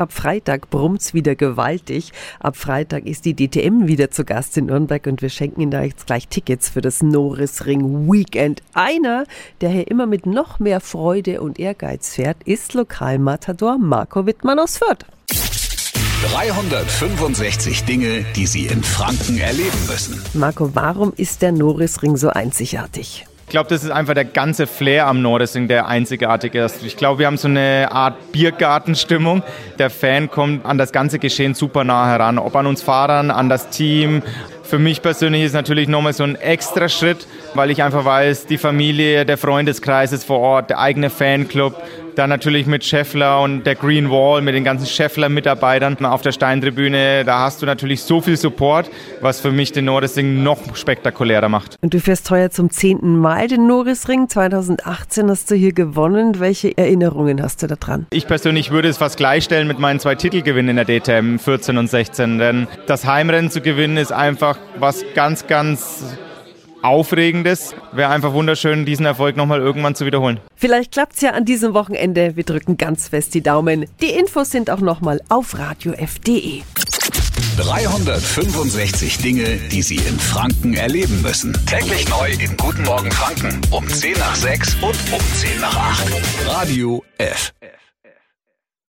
ab Freitag brummt's wieder gewaltig. Ab Freitag ist die DTM wieder zu Gast in Nürnberg und wir schenken Ihnen da jetzt gleich Tickets für das Norrisring Weekend. Einer, der hier immer mit noch mehr Freude und Ehrgeiz fährt, ist Lokalmatador Marco Wittmann aus Fürth. 365 Dinge, die Sie in Franken erleben müssen. Marco, warum ist der Norrisring so einzigartig? Ich glaube, das ist einfach der ganze Flair am Nordesring, der einzigartig ist. Ich glaube, wir haben so eine Art Biergartenstimmung. Der Fan kommt an das ganze Geschehen super nah heran, ob an uns Fahrern, an das Team. Für mich persönlich ist natürlich nochmal so ein extra Schritt, weil ich einfach weiß, die Familie, der Freundeskreis ist vor Ort, der eigene Fanclub, dann natürlich mit Scheffler und der Green Wall, mit den ganzen Scheffler-Mitarbeitern auf der Steintribüne. Da hast du natürlich so viel Support, was für mich den Norrisring noch spektakulärer macht. Und du fährst heuer zum zehnten Mal den Norrisring. 2018 hast du hier gewonnen. Welche Erinnerungen hast du da dran? Ich persönlich würde es fast gleichstellen mit meinen zwei Titelgewinnen in der DTM, 14 und 16. Denn das Heimrennen zu gewinnen ist einfach was ganz, ganz Aufregendes. Wäre einfach wunderschön, diesen Erfolg nochmal irgendwann zu wiederholen. Vielleicht klappt's ja an diesem Wochenende. Wir drücken ganz fest die Daumen. Die Infos sind auch nochmal auf radiof.de. 365 Dinge, die Sie in Franken erleben müssen. Täglich neu in Guten Morgen Franken um 10 nach 6 und um 10 nach 8. Radio F.